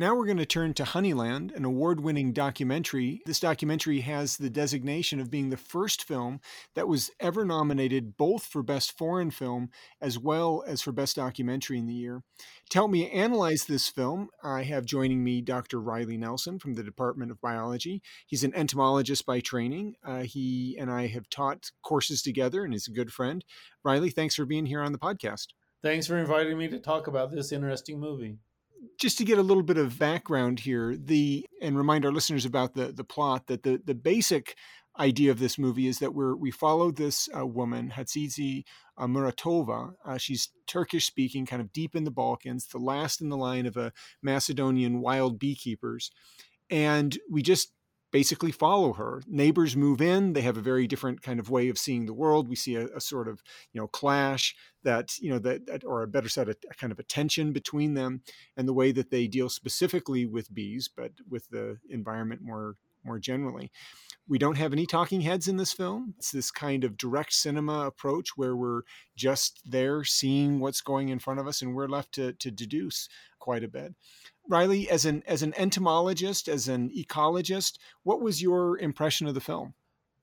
Now we're going to turn to Honeyland, an award winning documentary. This documentary has the designation of being the first film that was ever nominated both for Best Foreign Film as well as for Best Documentary in the year. To help me analyze this film, I have joining me Dr. Riley Nelson from the Department of Biology. He's an entomologist by training. Uh, he and I have taught courses together and is a good friend. Riley, thanks for being here on the podcast. Thanks for inviting me to talk about this interesting movie just to get a little bit of background here, the and remind our listeners about the the plot that the the basic idea of this movie is that we're we follow this uh, woman Hatidže uh, Muratova. Uh, she's Turkish speaking, kind of deep in the Balkans, the last in the line of a Macedonian wild beekeepers, and we just basically follow her. Neighbors move in; they have a very different kind of way of seeing the world. We see a, a sort of you know clash that you know that, or a better said, a, a, kind of a tension between them, and the way that they deal specifically with bees, but with the environment more more generally. We don't have any talking heads in this film. It's this kind of direct cinema approach where we're just there seeing what's going in front of us and we're left to, to deduce quite a bit. Riley, as an as an entomologist, as an ecologist, what was your impression of the film?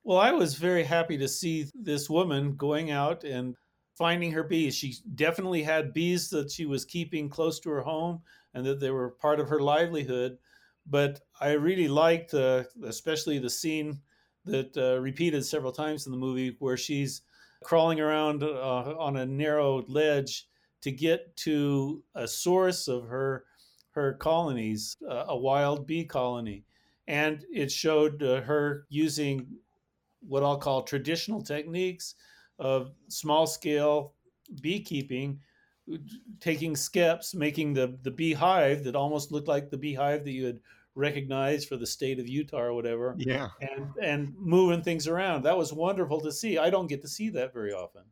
Well, I was very happy to see this woman going out and finding her bees. She definitely had bees that she was keeping close to her home and that they were part of her livelihood. But I really liked, uh, especially the scene that uh, repeated several times in the movie where she's crawling around uh, on a narrow ledge to get to a source of her her colonies, uh, a wild bee colony. And it showed uh, her using what I'll call traditional techniques of small scale beekeeping, taking skeps, making the, the beehive that almost looked like the beehive that you had recognized for the state of Utah or whatever. Yeah. And, and moving things around. That was wonderful to see. I don't get to see that very often.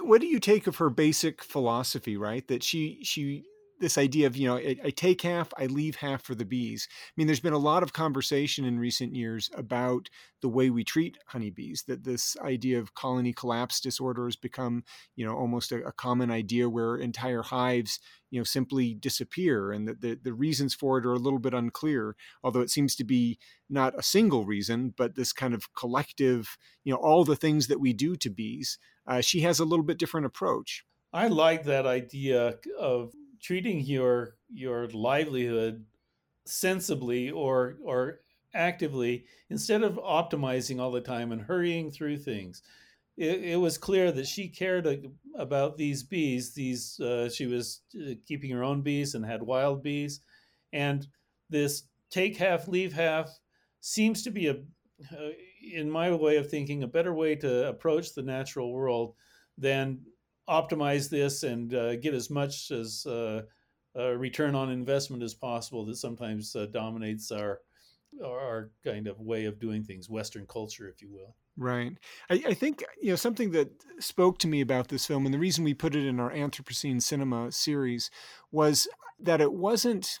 what do you take of her basic philosophy, right? That she, she, this idea of you know I, I, take half i leave half for the bees. I mean there's been a lot of conversation in recent years about the way we treat honeybees that this idea of colony collapse disorder has become you know almost a, a common idea where entire hives you know simply disappear and that the, the reasons for it are a little bit unclear although it seems to be not a single reason but this kind of collective you know all the things that we do to bees uh, she has a little bit different approach. I like that idea of treating your your livelihood sensibly or or actively instead of optimizing all the time and hurrying through things. It, it was clear that she cared about these bees. These uh, she was uh, keeping her own bees and had wild bees, and this take half, leave half seems to be a, uh, in my way of thinking, a better way to approach the natural world than optimize this and uh, get as much as uh, return on investment as possible that sometimes uh, dominates our our kind of way of doing things, Western culture, if you will. Right. I, I, think you know something that spoke to me about this film, and the reason we put it in our Anthropocene Cinema series was that it wasn't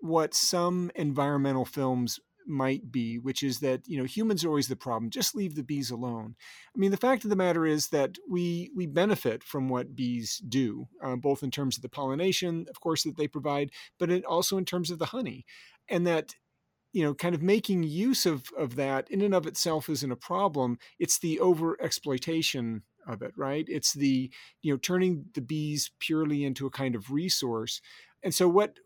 what some environmental films might be, which is that you know humans are always the problem. Just leave the bees alone. I mean, the fact of the matter is that we we benefit from what bees do, uh, both in terms of the pollination, of course, that they provide, but it also in terms of the honey, and that you know kind of making use of of that in and of itself isn't a problem. It's the over exploitation of it, right? It's the you know turning the bees purely into a kind of resource. And so what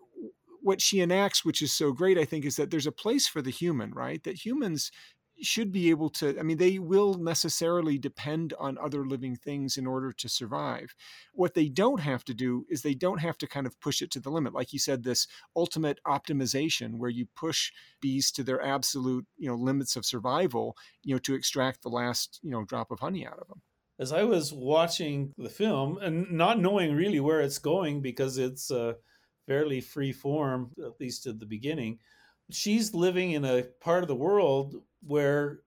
what she enacts, which is so great, I think, is that there's a place for the human, right? That humans should be able to, I mean, they will necessarily depend on other living things in order to survive. What they don't have to do is they don't have to kind of push it to the limit. Like you said, this ultimate optimization where you push bees to their absolute, you know, limits of survival, you know, to extract the last, you know, drop of honey out of them. As I was watching the film and not knowing really where it's going because it's, uh, fairly free form, at least at the beginning. She's living in a part of the world where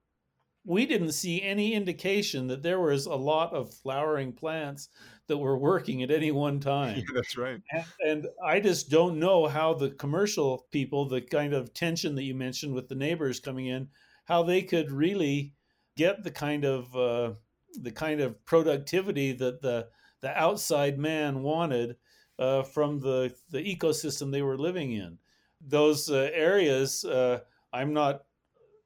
we didn't see any indication that there was a lot of flowering plants that were working at any one time. Yeah, that's right. And, and, I just don't know how the commercial people, the kind of tension that you mentioned with the neighbors coming in, how they could really get the kind of uh, the kind of productivity that the the outside man wanted uh, from the, the ecosystem they were living in. those uh, areas, uh, I'm not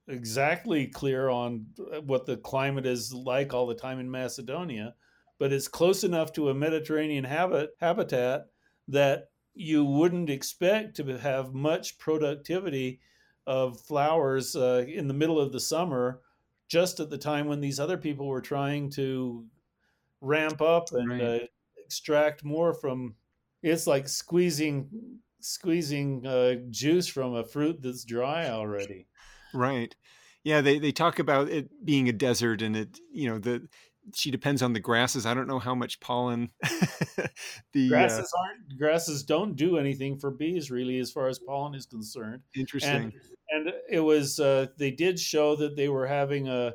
exactly clear on what the climate is like all the time in Macedonia, but it's close enough to a Mediterranean habit, habitat that you wouldn't expect to have much productivity of flowers uh, in the middle of the summer, just at the time when these other people were trying to ramp up and right. uh, extract more from. It's like squeezing squeezing uh, juice from a fruit that's dry already. Right. Yeah, they, they talk about it being a desert and it, you know, the she depends on the grasses. I don't know how much pollen the uh grasses uh, aren't grasses don't do anything for bees really as far as pollen is concerned. Interesting. And, and it was uh, they did show that they were having a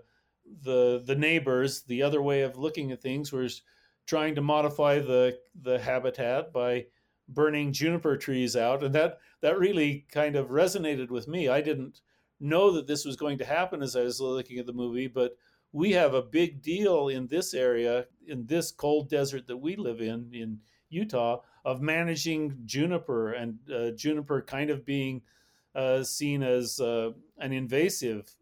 the the neighbors the other way of looking at things was trying to modify the the habitat by burning juniper trees out and that that really kind of resonated with me. I didn't know that this was going to happen as I was looking at the movie, but we have a big deal in this area, in this cold desert that we live in, in Utah, of managing juniper and uh, juniper kind of being uh, seen as uh, an invasive.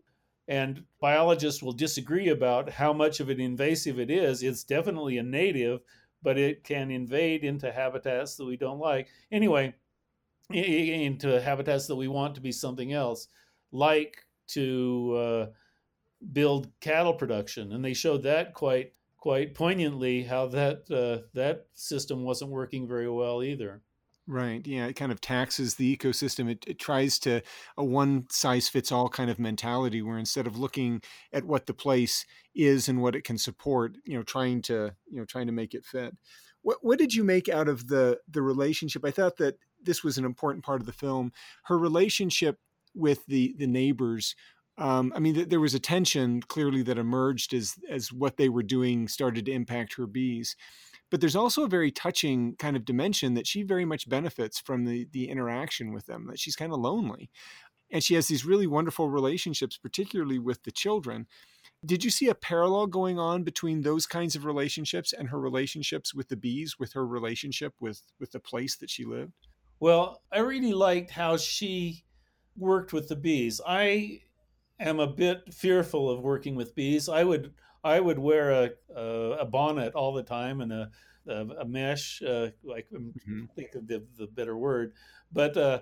And biologists will disagree about how much of an invasive it is. It's definitely a native, but it can invade into habitats that we don't like. Anyway, into habitats that we want to be something else, like to uh, build cattle production, and they showed that quite quite poignantly how that uh, that system wasn't working very well either. Right. Yeah. It kind of taxes the ecosystem. It, it tries to a one size fits all kind of mentality where instead of looking at what the place is and what it can support, you know, trying to, you know, trying to make it fit. What, what did you make out of the, the relationship? I thought that this was an important part of the film. Her relationship with the, the neighbors um, I mean, th- there was a tension clearly that emerged as as what they were doing started to impact her bees. But there's also a very touching kind of dimension that she very much benefits from the the interaction with them. That she's kind of lonely, and she has these really wonderful relationships, particularly with the children. Did you see a parallel going on between those kinds of relationships and her relationships with the bees, with her relationship with with the place that she lived? Well, I really liked how she worked with the bees. I am a bit fearful of working with bees. I would I would wear a a, a bonnet all the time and a a, a mesh. Uh, like mm-hmm. think of the the better word, but uh,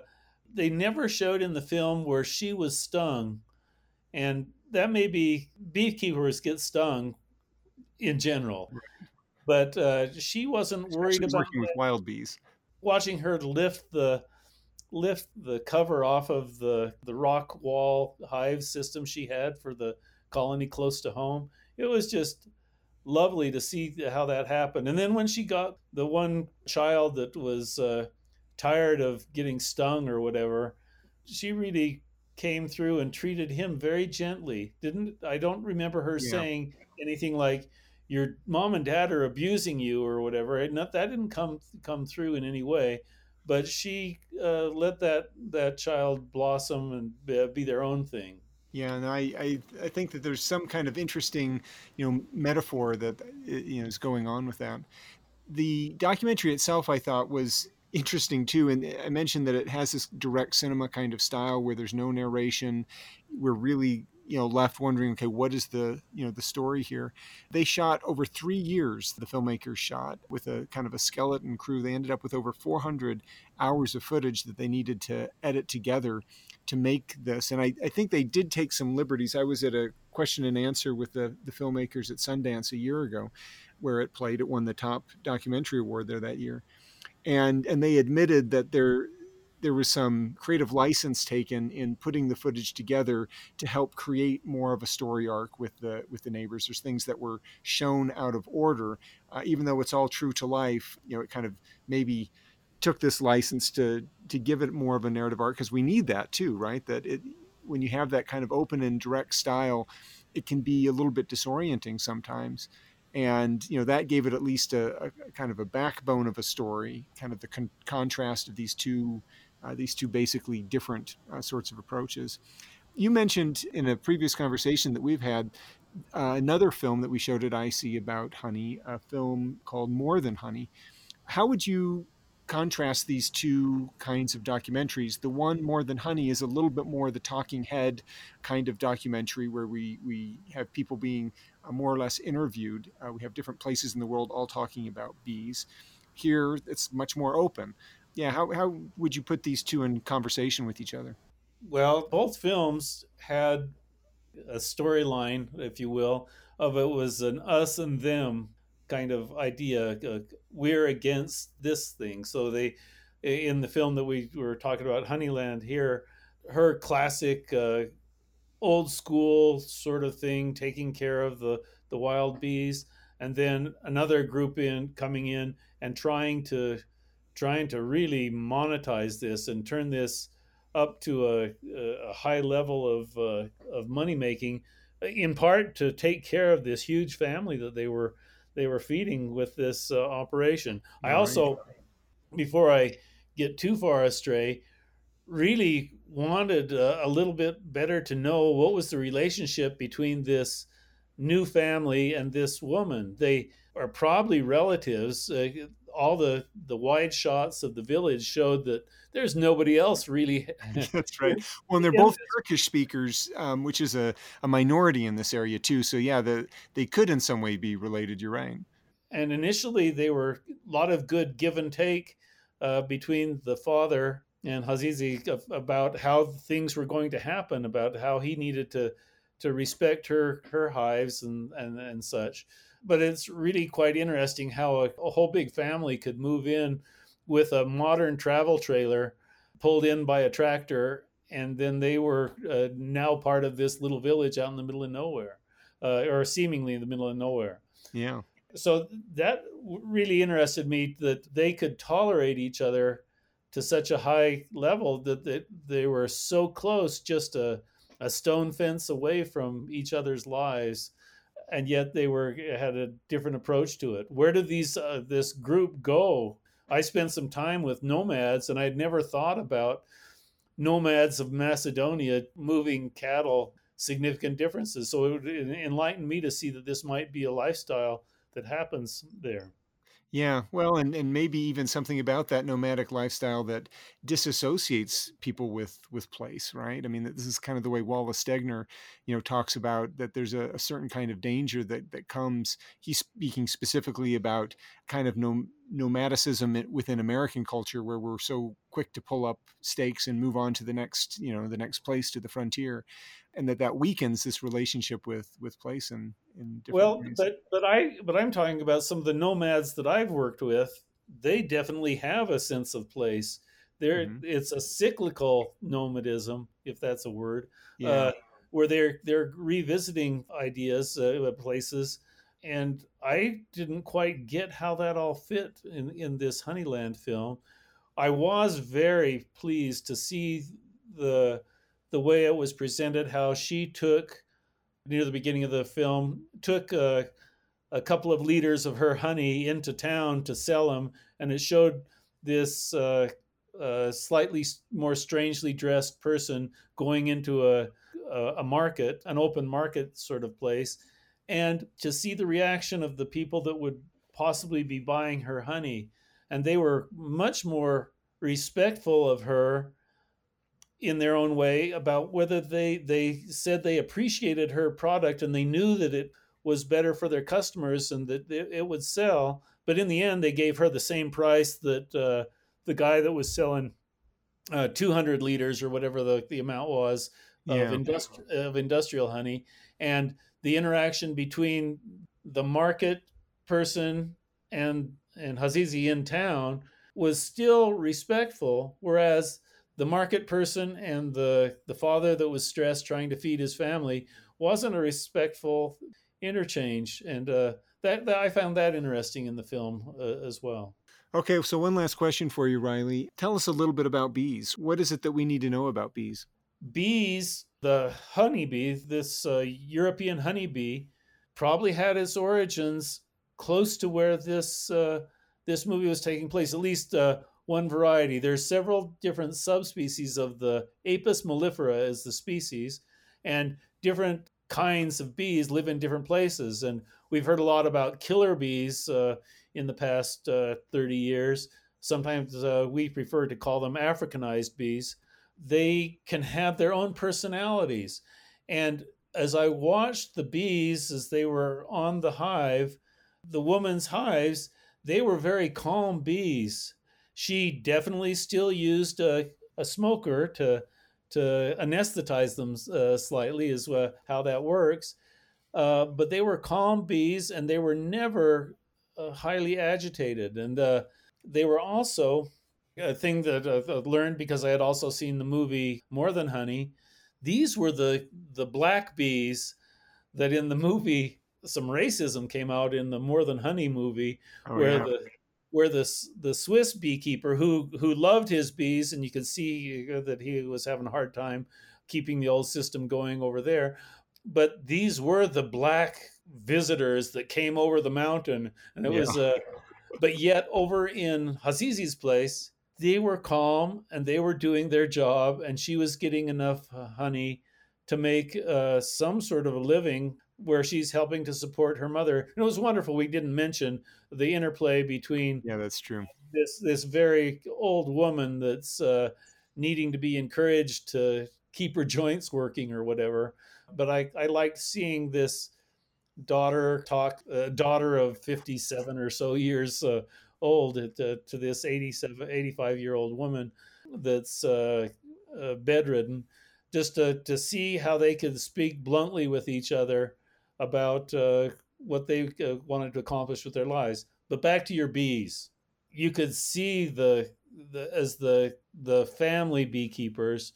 they never showed in the film where she was stung, and that may be beekeepers get stung in general, right. but uh, she wasn't Especially worried about working with wild bees. Watching her lift the lift the cover off of the, the rock wall hive system she had for the colony close to home. It was just lovely to see how that happened. And then when she got the one child that was uh, tired of getting stung or whatever, she really came through and treated him very gently. Didn't I don't remember her yeah. saying anything like your mom and dad are abusing you or whatever. Not, that didn't come come through in any way but she uh, let that that child blossom and be their own thing. Yeah, and I, I, I think that there's some kind of interesting, you know, metaphor that uh, you know is going on with that. The documentary itself, I thought, was interesting too, and I mentioned that it has this direct cinema kind of style where there's no narration. We're really you know left wondering okay what is the you know the story here? They shot over three years the filmmakers shot with a kind of a skeleton crew. They ended up with over 400 hours of footage that they needed to edit together to make this. And i, I think they did take some liberties. I was at a question and answer with the, the filmmakers at sundance a year ago where it played. It won the top documentary award there that year. And and they admitted that there there was some creative license taken in putting the footage together to help create more of a story arc with the with the neighbors. There's things that were shown out of order, uh, even though it's all true to life. You know, it kind of maybe took this license to to give it more of a narrative arc because we need that too, right? That it when you have that kind of open and direct style, it can be a little bit disorienting sometimes and you know that gave it at least a, a, kind of a backbone of a story kind of the con- contrast of these two these two basically different uh, sorts of approaches. You mentioned in a previous conversation that we've had uh, another film that we showed at IC about honey, a film called More Than Honey. How would you contrast these two kinds of documentaries, the one more than Honey is a little bit more the talking head kind of documentary where we we have people being uh, more or less interviewed. Uh, we have different places in the world all talking about bees. Here, it's much more open. Yeah, how how would you put these two in conversation with each other? Well, both films had a storyline, if you will, of it was an us and them kind of idea. Uh, we're against this thing. So they, in the film that we were talking about, Honeyland here, her classic uh, old school sort of thing, taking care of the the wild bees, and then another group in coming in and trying to trying to really monetize this and turn this up to a, a high level of uh, of money making, in part to take care of this huge family that they were they were feeding with this uh, operation. I also, before I get too far astray, really wanted uh, a little bit better to know what was the relationship between this new family and this woman. They are probably relatives. Uh, all the the wide shots of the village showed that there's nobody else really. That's right. Well, and they're both Turkish speakers, um, which is a, a minority in this area too. So yeah, the, they could in some way be related. You're right. And initially, they were a lot of good give and take uh, between the father and Hazizi about how things were going to happen, about how he needed to to respect her her hives and and, and such. But it's really quite interesting how a, a whole big family could move in with a modern travel trailer pulled in by a tractor, and then they were uh, now part of this little village out in the middle of nowhere, uh, or seemingly in the middle of nowhere. Yeah. So that really interested me that they could tolerate each other to such a high level that they, they were so close, just a, a stone fence away from each other's lives and yet they were had a different approach to it. Where did these uh, this group go I spent some time with nomads, and I'd never thought about nomads of Macedonia moving cattle significant differences. So it enlightened me to see that this might be a lifestyle that happens there. Yeah, well, and, and maybe even something about that nomadic lifestyle that disassociates people with with place, right? I mean, this is kind of the way Wallace Stegner, you know, talks about that. There's a, a certain kind of danger that that comes. He's speaking specifically about kind of nom- nomadicism within American culture, where we're so quick to pull up stakes and move on to the next, you know, the next place to the frontier and that that weakens this relationship with with place and in different well ways. but but i but i'm talking about some of the nomads that i've worked with they definitely have a sense of place there mm-hmm. it's a cyclical nomadism if that's a word yeah. uh, where they're they're revisiting ideas uh, places and i didn't quite get how that all fit in in this honeyland film. I was very pleased to see the the way it was presented, how she took near the beginning of the film took a, a couple of liters of her honey into town to sell them, and it showed this uh, uh, slightly more strangely dressed person going into a, a, a market, an open market sort of place, and to see the reaction of the people that would possibly be buying her honey, and they were much more respectful of her in their own way about whether they they said they appreciated her product and they knew that it was better for their customers and that it, would sell. But in the end they gave her the same price that uh, the guy that was selling uh, 200 liters or whatever the, the amount was of, yeah. industri- of industrial honey. And the interaction between the market person and and Hazizi in town was still respectful whereas the market person and the the father that was stressed trying to feed his family wasn't a respectful interchange. And uh, that, that, i found that interesting in the film uh, as well. Okay so one last question for you riley. Tell us a little bit about bees. What is it that we need to know about bees? Bees the honeybee this uh, european honeybee probably had its origins close to where this uh, this movie was taking place at least uh, one variety. There's several different subspecies of the Apis mellifera is the species, and different kinds of bees live in different places. And we've heard a lot about killer bees uh, in the past uh, 30 years. sometimes uh, we prefer to call them Africanized bees, they can have their own personalities. And as I watched the bees as they were on the hive, the woman's hives, they were very calm bees. She definitely still used a, a smoker to to anesthetize them uh, slightly, is uh, how that works. Uh, but they were calm bees, and they were never uh, highly agitated. And uh, they were also a thing that I've learned because I had also seen the movie More Than Honey. These were the the black bees that in the movie some racism came out in the More Than Honey movie oh, where yeah. the where the the Swiss beekeeper who who loved his bees and you could see uh, that he was having a hard time keeping the old system going over there but these were the black visitors that came over the mountain and it yeah. was uh, but yet over in Hazizi's place they were calm and they were doing their job and she was getting enough uh, honey to make uh, some sort of a living where she's helping to support her mother. And it was wonderful. We didn't mention the interplay between yeah that's true. this this very old woman that's uh, needing to be encouraged to keep her joints working or whatever. But i i liked seeing this daughter talk uh, daughter of 57 or so years uh, old to, to this 87, 85 year old woman that's uh, uh, bedridden, just to, to see how they could speak bluntly with each other about uh, what they uh, wanted to accomplish with their lives. But back to your bees, you could see the, the as the the family beekeepers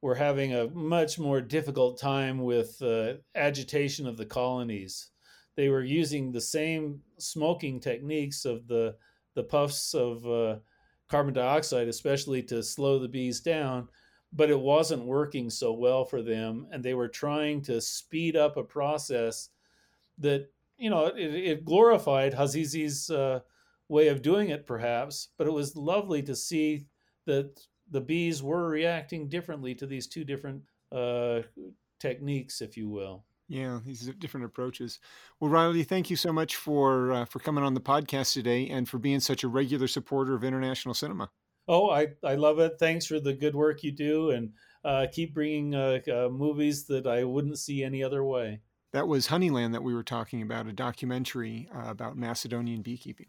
were having a much more difficult time with uh, agitation of the colonies. They were using the same smoking techniques of the the puffs of uh, carbon dioxide, especially to slow the bees down, but it wasn't working so well for them. And they were trying to speed up a process that, you know, it, it glorified Hazizi's uh, way of doing it, perhaps, but it was lovely to see that the bees were reacting differently to these two different uh, techniques, if you will. Yeah, these different approaches. Well, Riley, thank you so much for uh, for coming on the podcast today and for being such a regular supporter of international cinema. Oh, I, I love it. Thanks for the good work you do, and uh, keep bringing uh, uh movies that I wouldn't see any other way. That was Honeyland that we were talking about, a documentary uh, about Macedonian beekeeping.